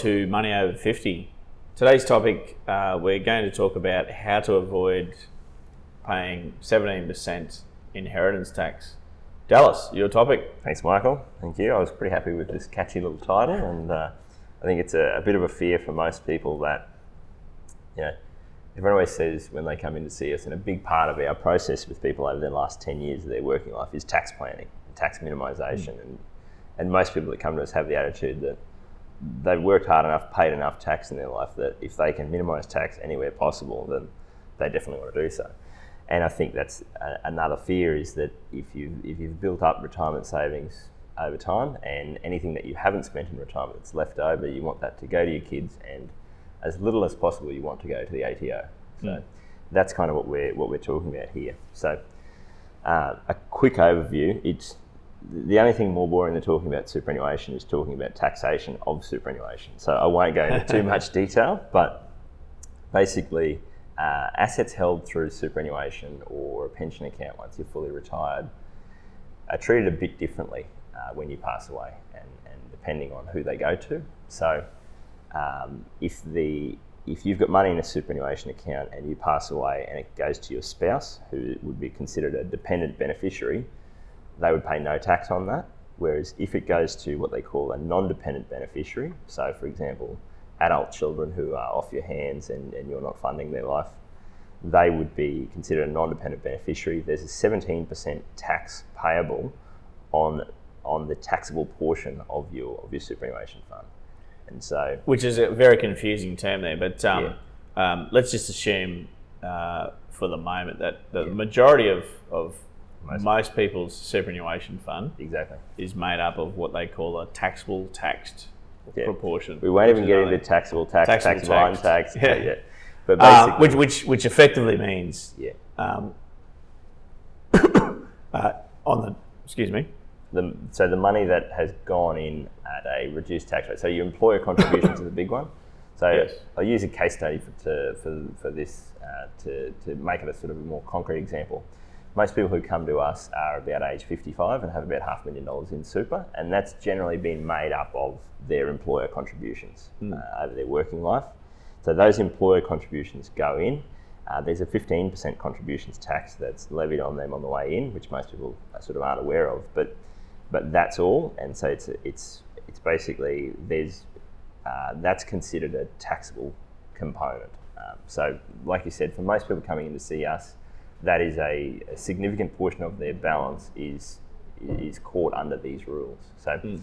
To Money Over 50. Today's topic, uh, we're going to talk about how to avoid paying 17% inheritance tax. Dallas, your topic. Thanks, Michael. Thank you. I was pretty happy with this catchy little title, and uh, I think it's a, a, bit of a fear for most people that, you know, everyone always says when they come in to see us, and a big part of our process with people over their last 10 years of their working life is tax planning, and tax minimisation, mm. and, and most people that come to us have the attitude that they've worked hard enough, paid enough tax in their life that if they can minimise tax anywhere possible, then they definitely want to do so. And I think that's a, another fear is that if you if you've built up retirement savings over time, and anything that you haven't spent in retirement that's left over, you want that to go to your kids, and as little as possible, you want to go to the ATO. So mm. that's kind of what we're what we're talking about here. So uh, a quick overview. It's the only thing more boring than talking about superannuation is talking about taxation of superannuation. So I won't go into too much detail, but basically, uh, assets held through superannuation or a pension account once you're fully retired are treated a bit differently uh, when you pass away, and, and, depending on who they go to. So um, if the if you've got money in a superannuation account and you pass away and it goes to your spouse, who would be considered a dependent beneficiary, they would pay no tax on that. Whereas if it goes to what they call a non dependent beneficiary, so for example, adult children who are off your hands and, and you're not funding their life, they would be considered a non dependent beneficiary. There's a 17% tax payable on, on the taxable portion of your, of your superannuation fund. And so, Which is a very confusing term there, but um, yeah. um, let's just assume uh, for the moment that the yeah. majority of, of most, most people's superannuation fund exactly is made up of what they call a taxable taxed yeah. proportion. We won't even get into taxable tax, taxable, taxable tax, yeah. But, yeah. but basically, um, which, which which effectively means yeah. Um, uh, on the excuse me. The, so the money that has gone in at a reduced tax rate. So your employer contributions is a big one. So yes. I'll use a case study for, to, for, for this uh, to, to make it a sort of a more concrete example most people who come to us are about age 55 and have about half a million dollars in super, and that's generally been made up of their employer contributions mm. uh, over their working life. So those employer contributions go in. Uh, there's a 15% contributions tax that's levied on them on the way in, which most people sort of aren't aware of, but but that's all. And so it's it's it's basically there's uh, that's considered a taxable component. Um, so, like you said, for most people coming in to see us, that is a, a, significant portion of their balance is is caught under these rules. So, mm.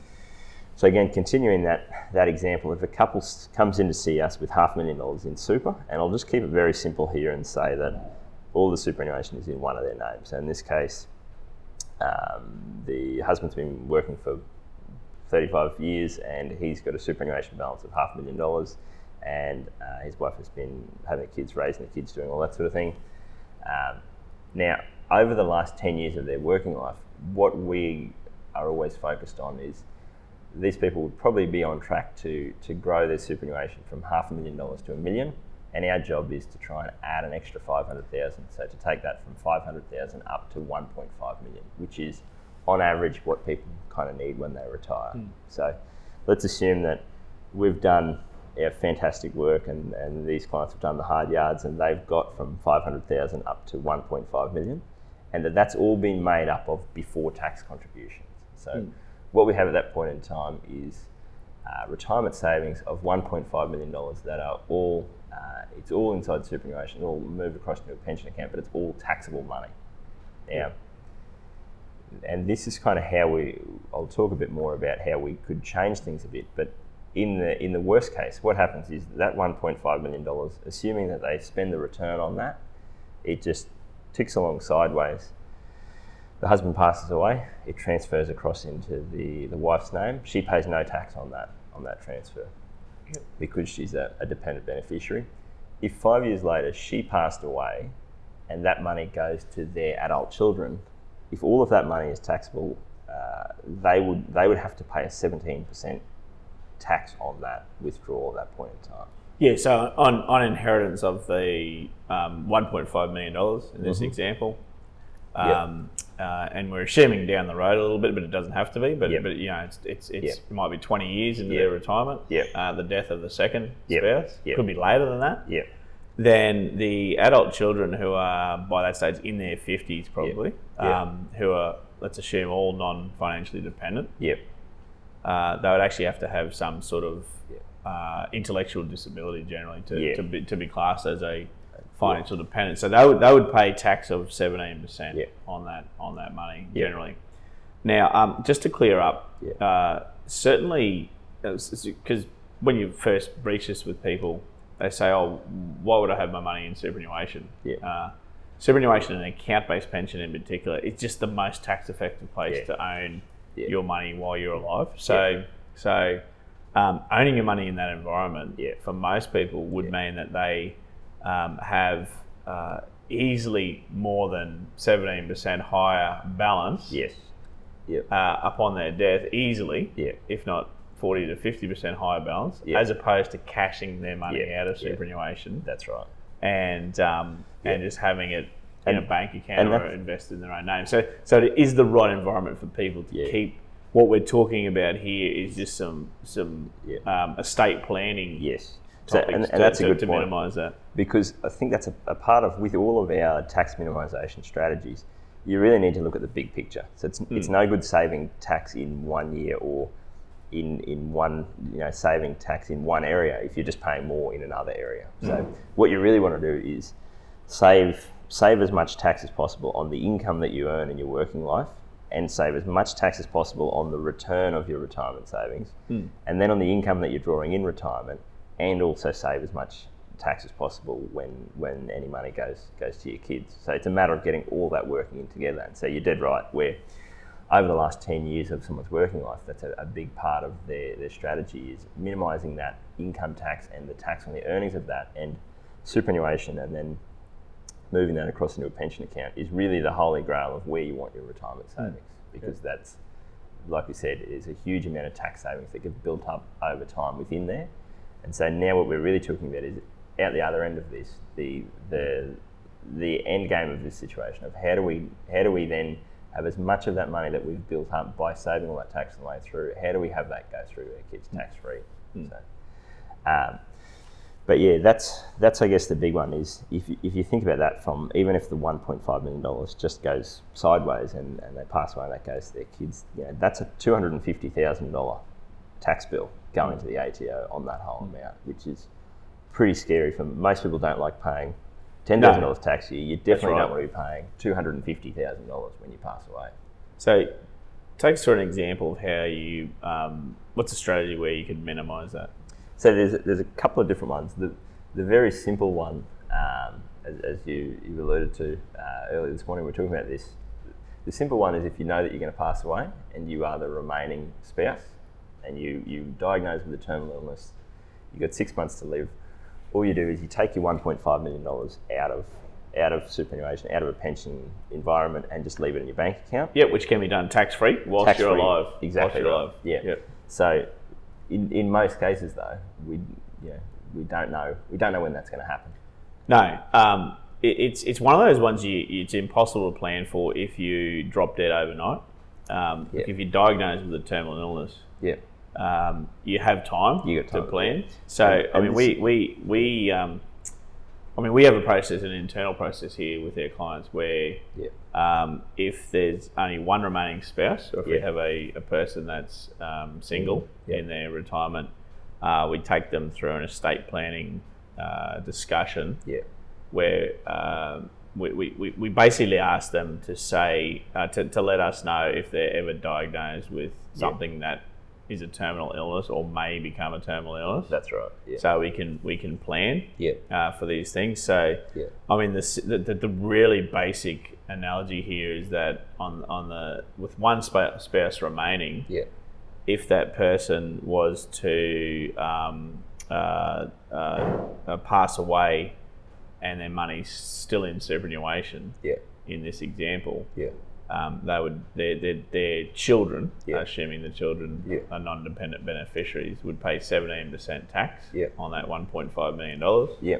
so again, continuing that that example, if a couple comes in to see us with half a million dollars in super, and I'll just keep it very simple here and say that all the superannuation is in one of their names. So in this case, um, the husband's been working for 35 years, and he's got a superannuation balance of half a million dollars, and uh, his wife has been having the kids, raising the kids, doing all that sort of thing. Um, now, over the last 10 years of their working life, what we are always focused on is these people would probably be on track to, to grow their superannuation from half a million dollars to a million. And our job is to try and add an extra 500,000. So to take that from 500,000 up to 1.5 million, which is on average what people kind of need when they retire. Mm. So let's assume that we've done yeah, fantastic work, and, and these clients have done the hard yards, and they've got from 500,000 up to 1.5 million, and that that's all been made up of before tax contributions. So, mm. what we have at that point in time is uh, retirement savings of 1.5 million dollars that are all uh, it's all inside superannuation, all moved across to a pension account, but it's all taxable money. Now, and this is kind of how we. I'll talk a bit more about how we could change things a bit, but in the in the worst case, what happens is that 1.5 million dollars, assuming that they spend the return on that, it just ticks along sideways. the husband passes away, it transfers across into the, the wife's name. She pays no tax on that on that transfer Yep. because she's a, a dependent beneficiary. If five years later she passed away and that money goes to their adult children, if all of that money is taxable, uh, they would they would have to pay a seventeen percent tax on that withdrawal at that point in time. Yeah, so on, on inheritance of the um, $1.5 million in this Mhm. example, Yep. um, uh, and we're assuming down the road a little bit, but it doesn't have to be. But, Yep. but you know, it's, it's, it's, Yep. it might be 20 years into Yep. their retirement, Yep. uh, the death of the second Yep. spouse, Yep. could be later than that. Yeah, Then the adult children who are by that stage in their 50s probably, Yep. Um, who are, let's assume, all non financially dependent, yeah, uh, they would actually have to have some sort of uh, intellectual disability generally to, Yeah. to, be, to be classed as a financial dependent. So they would they would pay tax of seventeen percent Yeah. on that on that money Yeah. generally. Now, um, just to clear up, Yeah. uh, certainly because when you first breach this with people, they say, "Oh, why would I have my money in superannuation?" Yeah. Uh, superannuation and account-based pension in particular is just the most tax-effective place Yeah. to own Yeah. your money while you're alive. So, Yeah. so um, owning your money in that environment Yeah. for most people would mean that they um, have uh, easily more than 17% higher balance yes, yeah, uh, upon their death, easily, Yeah. if not 40 to 50% higher balance, Yeah. as opposed to cashing their money Yeah. out of superannuation that's right. and um, and just having it in And- a bank account or invest in their own name. So so it is the right environment for people to Yeah. keep. What we're talking about here is just some some Yeah. um, estate planning Yes. So, topics and, to, and that's to, a good to point. minimise that. because I think that's a, a part of with all of our tax minimisation strategies. You really need to look at the big picture. So it's, it's no good saving tax in one year or in in one you know saving tax in one area if you're just paying more in another area. So what you really want to do is save save as much tax as possible on the income that you earn in your working life and save as much tax as possible on the return of your retirement savings hmm. and then on the income that you're drawing in retirement and also save as much tax as possible when when any money goes goes to your kids. So it's a matter of getting all that working in together. And so you're dead right. Where over the last ten years of someone's working life, that's a, a big part of their, their strategy is minimising that income tax and the tax on the earnings of that and superannuation and then moving that across into a pension account is really the holy grail of where you want your retirement hmm. savings. Because that's like we said, is a huge amount of tax savings that get built up over time within there. And so now what we're really talking about is out the other end of this, the the the end game of this situation of how do we how do we then have as much of that money that we've built up by saving all that tax on the way through, how do we have that go through our kids hmm. tax free? Hmm. So um, but yeah, that's that's I guess the big one is if you, if you think about that from even if the 1.5 million dollars just goes sideways and, and they pass away and that goes to their kids, you know, that's a 250 thousand dollar tax bill going to the ATO on that whole amount, which is pretty scary. For most people, don't like paying ten thousand dollars tax a year. You definitely right. don't want to be paying 250 thousand dollars when you pass away. So take us through an example of how you, um, what's a strategy where you could minimise that? So there's there's a couple of different ones. The the very simple one, um, as, as you you alluded to uh, earlier this morning, we are talking about this. The simple one is if you know that you're going to pass away and you are the remaining spouse, and you you diagnosed with a terminal illness, you've got six months to live. All you do is you take your 1.5 million dollars out of out of superannuation, out of a pension environment, and just leave it in your bank account. Yeah, which can be done tax free whilst Tax-free, you're alive. exactly Whilst you're right. alive. Yeah. Yep. So, in, in most cases, though, we know, we don't know we don't know when that's going to happen. No, um, it, it's it's one of those ones you it's impossible to plan for if you drop dead overnight. Um, Yeah. If you're diagnosed with a terminal illness, Yeah. um, you have time, You got time, to plan. yeah. So And- I mean, we we we um, I mean, we have a process, an internal process here with our clients where Yeah. um, if there's only one remaining spouse, or if we have a, a person that's um, single. Yeah. in their retirement, uh, we take them through an estate planning uh, discussion where um, we, we, we- we basically ask them to say, uh, to, to let us know if they're ever diagnosed with something that is a terminal illness or may become a terminal illness. That's right. Yeah. So we can we can plan Yeah. uh, for these things. So Yeah. I mean, the, the, the, the really basic analogy here is that on on the with one spouse remaining, Yeah. if that person was to um, uh, uh, uh, pass away and their money's still in superannuation, Yeah. in this example, Yeah. Um, they would their, their, their children, Yeah. assuming the children Yeah. are non-dependent beneficiaries, would pay 17% tax Yeah. on that 1.5 million dollars. Yeah.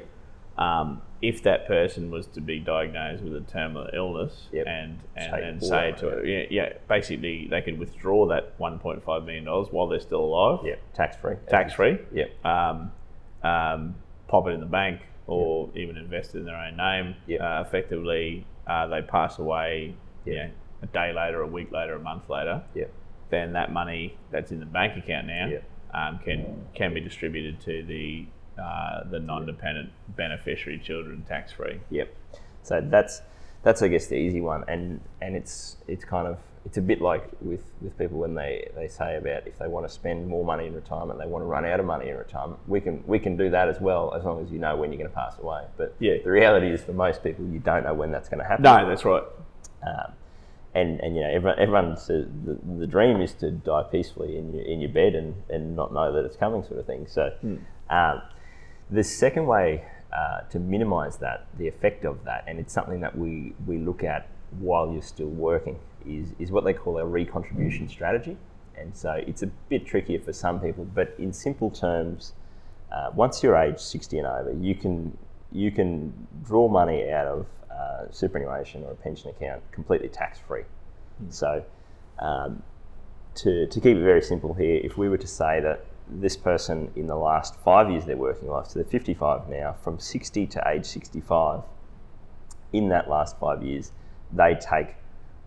Um, if that person was to be diagnosed with a terminal illness Yep. and and Take then say to it, yeah, yeah, basically they could withdraw that 1.5 million dollars while they're still alive, Yeah. Tax free. tax free, Yeah. um, um, pop it in the bank or even invest it in their own name. Yep. Uh, effectively, uh, they pass away, Yep. You know, a day later, a week later, a month later. Yeah. Then that money that's in the bank account now Yep. um, can can be distributed to the uh, the non-dependent beneficiary children tax free. Yep. So that's that's I guess the easy one, and and it's it's kind of it's a bit like with with people when they they say about if they want to spend more money in retirement, they want to run out of money in retirement. We can we can do that as well as long as you know when you're going to pass away. But Yeah. the reality is for most people, you don't know when that's going to happen. No, that's right. Um, and, and you know everyone, everyone says the, the dream is to die peacefully in your, in your bed and, and not know that it's coming sort of thing. So um, the second way uh, to minimize that the effect of that and it's something that we, we look at while you're still working is, is what they call a recontribution strategy. And so it's a bit trickier for some people but in simple terms uh, once you're age 60 and over you can you can draw money out of uh, superannuation or a pension account completely tax free. So, um, to, to keep it very simple here, if we were to say that this person in the last five years of their working life, so they're 55 now, from 60 to age 65, in that last five years, they take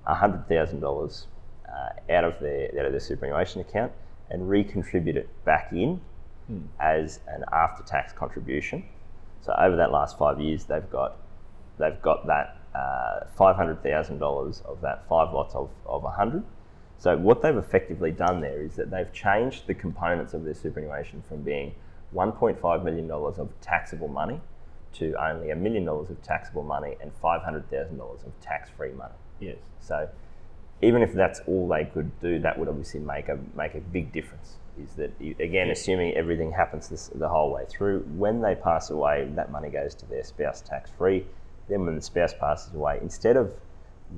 $100,000 uh, out of their out of their superannuation account and recontribute it back in as an after-tax contribution. So over that last five years, they've got they've got that uh, five hundred thousand dollars of that five lots of of a hundred. So what they've effectively done there is that they've changed the components of their superannuation from being one point five million dollars of taxable money to only a million dollars of taxable money and five hundred thousand dollars of tax-free money. Yes. So even if that's all they could do, that would obviously make a make a big difference. Is that again, assuming everything happens this, the whole way through, when they pass away, that money goes to their spouse tax Then when the spouse passes away, instead of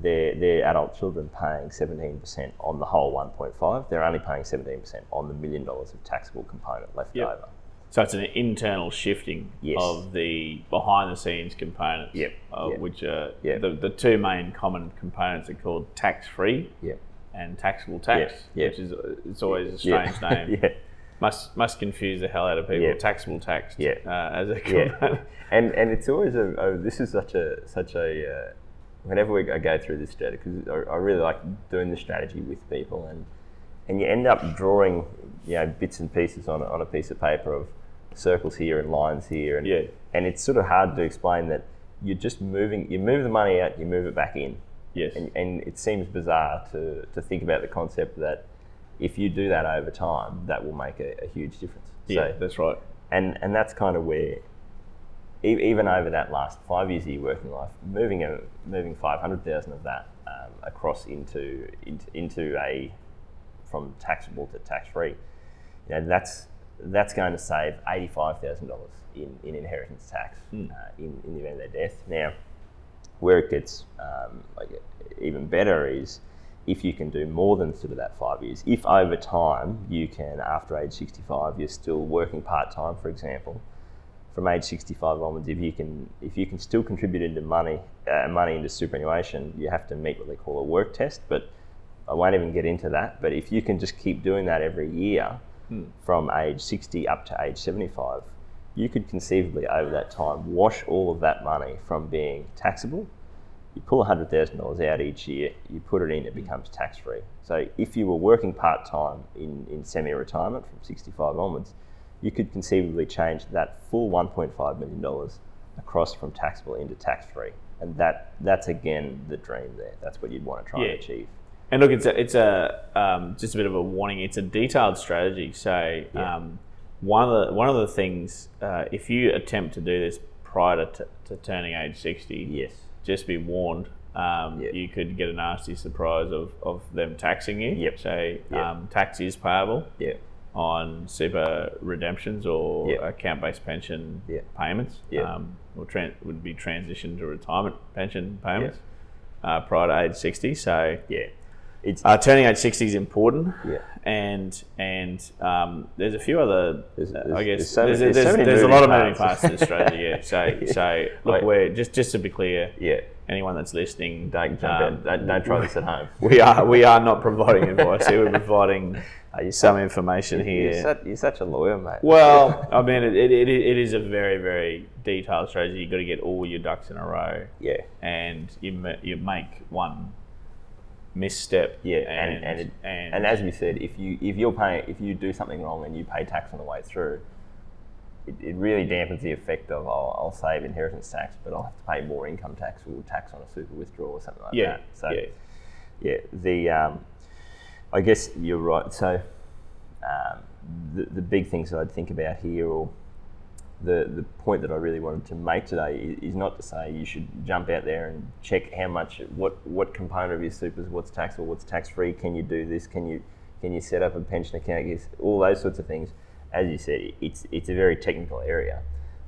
their their adult children paying seventeen percent on the whole one point five, they're only paying seventeen percent on the million dollars of taxable component left Yep. over. So it's an internal shifting Yes. of the behind the scenes components, Yep. uh, Yep. which are Yep. the, the two main common components are called tax free and taxable tax, which is it's always a strange name. yeah. Must must confuse the hell out of people. Yeah. Taxable tax, Yeah. uh, as a yeah, and and it's always a oh, this is such a such a uh, whenever we, I go through this strategy because I, I really like doing the strategy with people and and you end up drawing you know bits and pieces on a, on a piece of paper of circles here and lines here and Yeah. and it's sort of hard to explain that you're just moving you move the money out you move it back in Yes. and, and it seems bizarre to, to think about the concept that if you do that over time that will make a, a huge difference yeah, So- that's right. and and that's kind of where e- even over that last five years of your working life, moving a moving five hundred thousand of that um, across into, into into a from taxable to tax free, you know, that's that's going to save eighty five thousand dollars in, in inheritance tax uh, in, in the event of their death. Now, where it gets um, like even better is if you can do more than sort of that five years. If over time you can, after age 65, you're still working part time, for example, from age 65 onwards, if you can, if you can still contribute into money, uh, money into superannuation, you have to meet what they call a work test. But I won't even get into that. But if you can just keep doing that every year, from age 60 up to age 75, you could conceivably over that time wash all of that money from being taxable. You pull $100,000 out each year, you put it in, it becomes tax free. So if you were working part time in, in semi retirement from 65 onwards, you could conceivably change that full $1.5 million across from taxable into tax free. And that, that's again the dream there. That's what you'd want to try Yeah. and achieve. And look, it's a, it's a um, just a bit of a warning. It's a detailed strategy. So Yeah. um, one of the one of the things, uh, if you attempt to do this prior to, t- to turning age sixty, Yes. Just be warned. um, Yep. you could get a nasty surprise of, of them taxing you. Yep. So Yep. um, tax is payable Yeah. on super redemptions or Yep. account-based pension Yep. payments. Yep. Um, or tran- would be transitioned to retirement pension payments uh, prior to age 60. So Yeah. It's uh, turning age 60 is important. Yeah. And and um, there's a few other, There's- uh, I guess, there's so there's, many- there's, so there's a lot of moving parts. parts in Australia, yeah. So, so look, Like- we're, just, just to be clear, yeah. anyone that's listening, Don't um. Don't, don't try this at home. we are we are not providing advice here. We're providing some information You're here. such, you're such a lawyer, mate. Well, I mean, it, it, it, it is a very very detailed strategy. You've got to get all your ducks in a row, yeah. and you you make one misstep. Yeah, and and and, it, and, and as we said, if you if you're paying if you do something wrong and you pay tax on the way through, it, it really dampens the effect of I'll, I'll save inheritance tax, but I'll have to pay more income tax or tax on a super withdrawal or something like yeah, that. So yeah, yeah, the um, I guess you're right. So um, the the big things that I'd think about here, or the the point that I really wanted to make today, is, is not to say you should jump out there and check how much what what component of your super is what's taxable, what's tax free. Can you do this? Can you can you set up a pension account? Yes, all those sorts of things. As you said, it's it's a very technical area.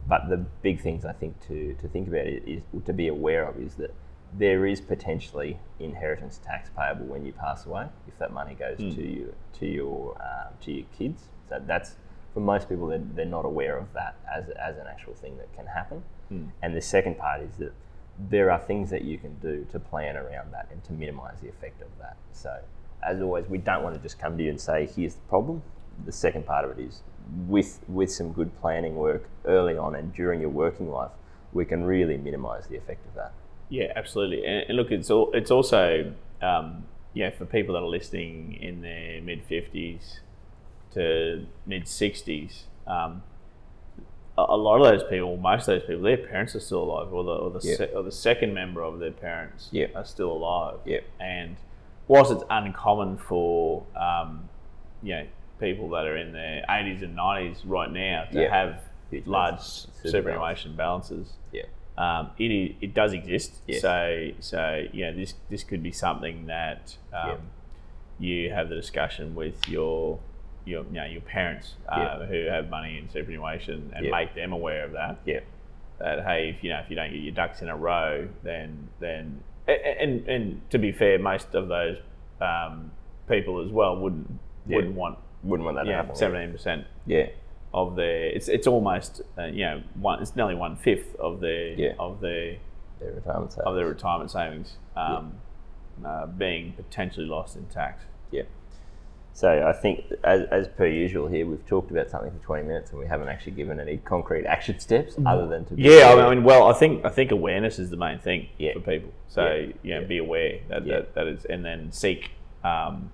But the big things I think to, to think about it is to be aware of is that there is potentially inheritance tax payable when you pass away if that money goes to you to your um, to your kids. So that's for most people they're, they're not aware of that as, as an actual thing that can happen. And the second part is that there are things that you can do to plan around that and to minimise the effect of that. So as always, we don't want to just come to you and say here's the problem. The second part of it is with with some good planning work early on and during your working life, we can really minimise the effect of that. yeah, absolutely. And, and look, it's all, it's also um, yeah for people that are listening in their mid fifties to mid sixties. Um, a a lot of those people, most of those people, their parents are still alive, or the or the, Yeah. se- or the second member of their parents Yeah. are still alive. Yeah. And whilst it's uncommon for um, you know people that are in their eighties and nineties right now to Yeah. have Huge large superannuation balances, Yeah. um, it, is, it does exist. So so yeah, this this could be something that um, you have the discussion with your your you know your parents uh, Yeah. who have money in superannuation and Yeah. make them aware of that. Yeah. That hey, if you know if you don't get your ducks in a row, then then and and to be fair, most of those um, people as well wouldn't Yeah. wouldn't want Wouldn't want that to yeah happen. seventeen percent Yeah. of their it's it's almost uh, you know one it's nearly one fifth of their Yeah. of their Their retirement savings. of their retirement savings um, uh, being potentially lost in tax. Yeah. So I think, as, as per usual here, we've talked about something for 20 minutes and we haven't actually given any concrete action steps other than to be Yeah. I mean, well, I think I think awareness is the main thing Yeah. for people. So Yeah. you know, Yeah. be aware that, that that is, and then seek um,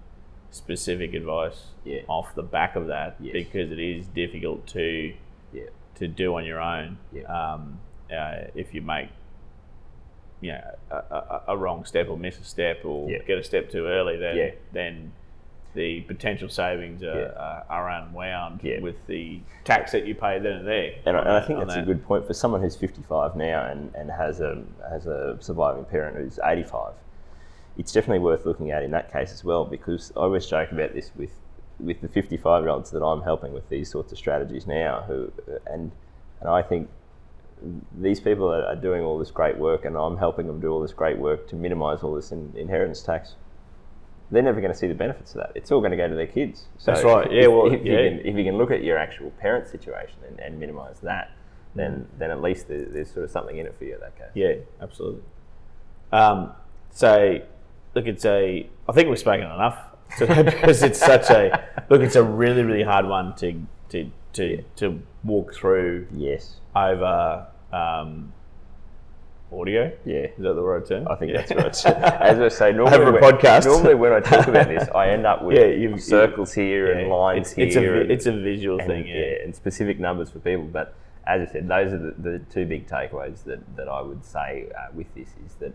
specific advice Yeah. off the back of that Yes. because it is difficult to yeah, to do on your own. Um, uh, if you make you know, a, a, a wrong step or miss a step or get a step too early, then then the potential savings are, Yeah. are, unwound Yeah. with the tax that you pay then and there. and, I, and I think on that's a good point for someone who's 55 now and, and has a has a surviving parent who's 85. It's definitely worth looking at in that case as well because I always joke about this with with the 55 year olds that I'm helping with these sorts of strategies now who and and I think these people are, are doing all this great work and I'm helping them do all this great work to minimize all this in, inheritance tax they're never going to see the benefits of that. It's all going to go to their kids. So That's right. Yeah, if- well, if, yeah. You can, if you can look at your actual parent situation and, and minimise that, then then at least there, there's sort of something in it for you in that case. Yeah, absolutely. Um, so, look, it's a. I think we've spoken enough today because it's such a. Look, it's a really, really hard one to to to, to walk through Yes. over um, audio. Yeah. Is that the right term? I think Yeah. that's right. As I say, normally Over a when, podcast. normally when I talk about this, I end up with Yeah, you- circles here and lines it's, it's a here. and- it's a visual and, thing. Yeah. and specific numbers for people. But as I said, those are the, the two big takeaways that, that I would say uh, with this is that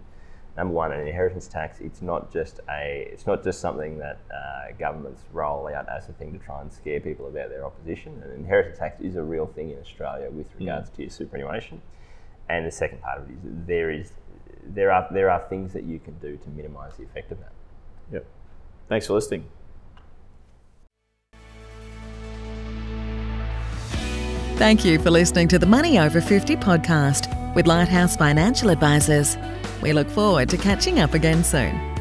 number one, an inheritance tax. It's not just a. It's not just something that uh, governments roll out as a thing to try and scare people about their opposition. An inheritance tax is a real thing in Australia with regards to your superannuation. And the second part of it is that there is there are there are things that you can do to minimise the effect of that. Yep. Thanks for listening. Thank you for listening to the Money Over 50 podcast with Lighthouse Financial Advisors. We look forward to catching up again soon.